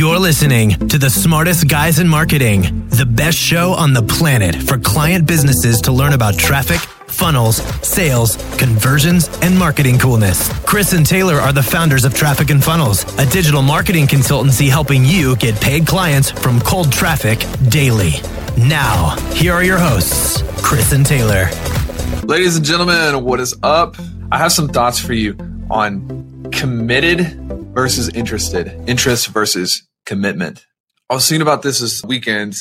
You're listening to the smartest guys in marketing, the best show on the planet for client businesses to learn about traffic, funnels, sales, conversions, and marketing coolness. Chris and Taylor are the founders of Traffic and Funnels, a digital marketing consultancy helping you get paid clients from cold traffic daily. Now, here are your hosts, Chris and Taylor. Ladies and gentlemen, what is up? I have some thoughts for you on committed versus interested, interest versus commitment. I was thinking about this this weekend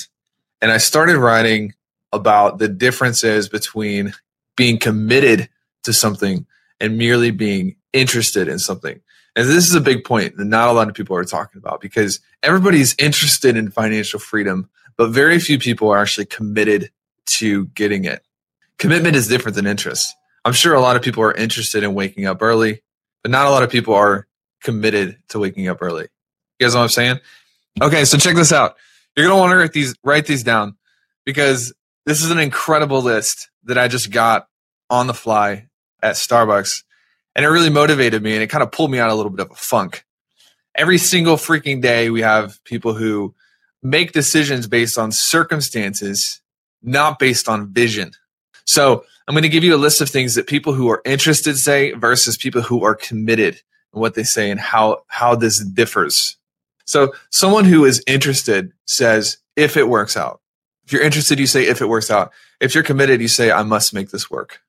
and I started writing about the differences between being committed to something and merely being interested in something. And this is a big point that not a lot of people are talking about because everybody's interested in financial freedom, but very few people are actually committed to getting it. Commitment is different than interest. I'm sure a lot of people are interested in waking up early, but not a lot of people are committed to waking up early. You guys know what I'm saying? Okay, so check this out. You're gonna want to write these write these down because this is an incredible list that I just got on the fly at Starbucks, and it really motivated me and it kind of pulled me out a little bit of a funk. Every single freaking day, we have people who make decisions based on circumstances, not based on vision. So I'm going to give you a list of things that people who are interested say versus people who are committed and what they say and how how this differs. So someone who is interested says if it works out. If you're interested, you say if it works out. If you're committed, you say I must make this work.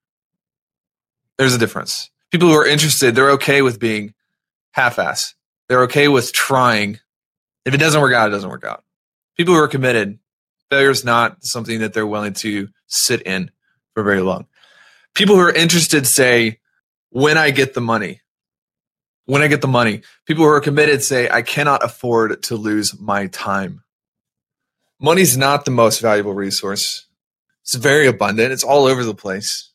There's a difference. People who are interested, they're okay with being half-ass. They're okay with trying. If it doesn't work out, it doesn't work out. People who are committed, failure is not something that they're willing to sit in for very long. People who are interested say, when I get the money, when I get the money. People who are committed say, I cannot afford to lose my time. Money's not the most valuable resource. It's very abundant. It's all over the place.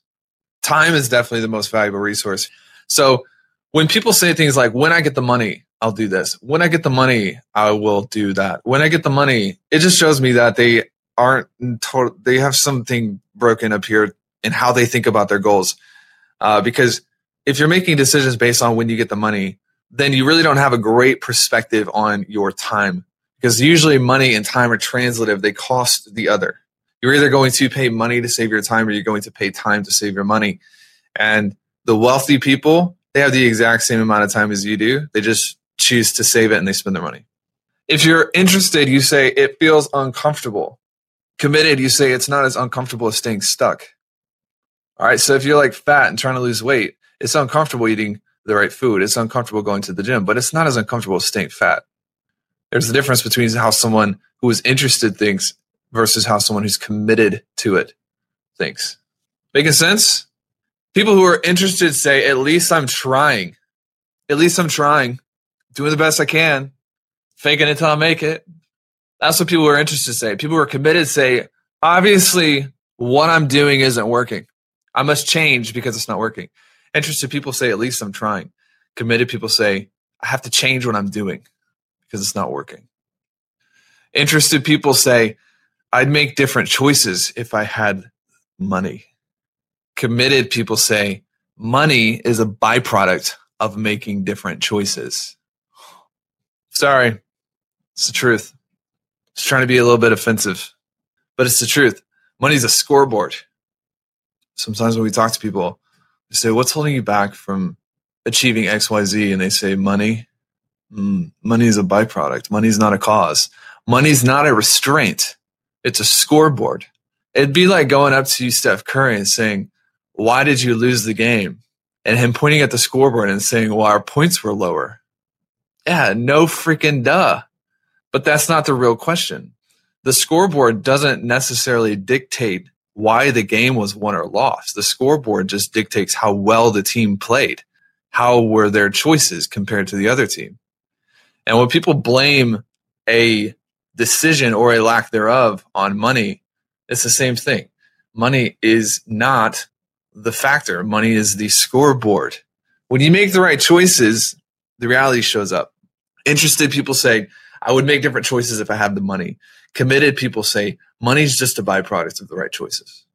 Time is definitely the most valuable resource. So when people say things like, when I get the money, I'll do this. When I get the money, I will do that. When I get the money, it just shows me that they aren't total, they have something broken up here in how they think about their goals. Uh, because if you're making decisions based on when you get the money, then you really don't have a great perspective on your time because usually money and time are translative. They cost the other. You're either going to pay money to save your time or you're going to pay time to save your money. And the wealthy people, they have the exact same amount of time as you do. They just choose to save it and they spend their money. If you're interested, you say it feels uncomfortable. Committed, you say it's not as uncomfortable as staying stuck. All right. So if you're like fat and trying to lose weight, it's uncomfortable eating the right food. It's uncomfortable going to the gym, but it's not as uncomfortable as staying fat. There's a difference between how someone who is interested thinks versus how someone who's committed to it thinks. Making sense? People who are interested say, at least I'm trying. At least I'm trying. Doing the best I can. Faking it till I make it. That's what people who are interested say. People who are committed say, obviously, what I'm doing isn't working. I must change because it's not working. Interested people say, at least I'm trying. Committed people say, I have to change what I'm doing because it's not working. Interested people say, I'd make different choices if I had money. Committed people say, money is a byproduct of making different choices. Sorry, it's the truth. It's trying to be a little bit offensive, but it's the truth. Money's a scoreboard. Sometimes when we talk to people, say, what's holding you back from achieving XYZ? And they say, money. Mm, money is a byproduct. Money is not a cause. Money is not a restraint. It's a scoreboard. It'd be like going up to Steph Curry and saying, why did you lose the game? And him pointing at the scoreboard and saying, well, our points were lower. Yeah, no freaking duh. But that's not the real question. The scoreboard doesn't necessarily dictate why the game was won or lost. The scoreboard just dictates how well the team played. How were their choices compared to the other team? And when people blame a decision or a lack thereof on money, it's the same thing. Money is not the factor. Money is the scoreboard. When you make the right choices, the reality shows up. Interested people say, I would make different choices if I had the money. Committed people say, money is just a byproduct of the right choices.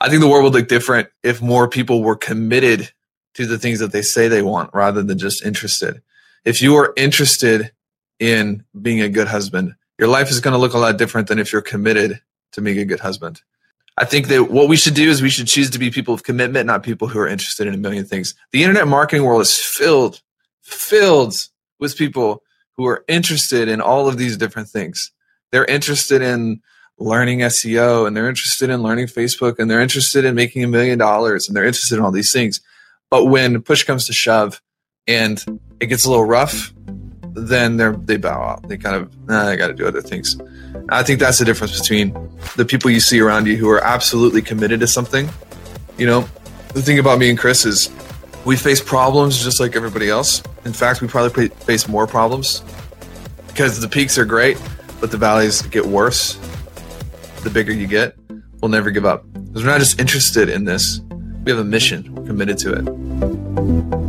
I think the world would look different if more people were committed to the things that they say they want rather than just interested. If you are interested in being a good husband. Your life is going to look a lot different than if you're committed to being a good husband. I think that what we should do is we should choose to be people of commitment, not people who are interested in a million things. The internet marketing world is filled, filled with people who are interested in all of these different things. They're interested in learning SEO and they're interested in learning Facebook and they're interested in making a million dollars and they're interested in all these things. But when push comes to shove and it gets a little rough, then they they bow out. They kind of, nah, I got to do other things. I think that's the difference between the people you see around you who are absolutely committed to something. You know, the thing about me and Chris is we face problems just like everybody else. In fact, we probably face more problems because the peaks are great, but the valleys get worse the bigger you get. We'll never give up because we're not just interested in this, we have a mission, we're committed to it.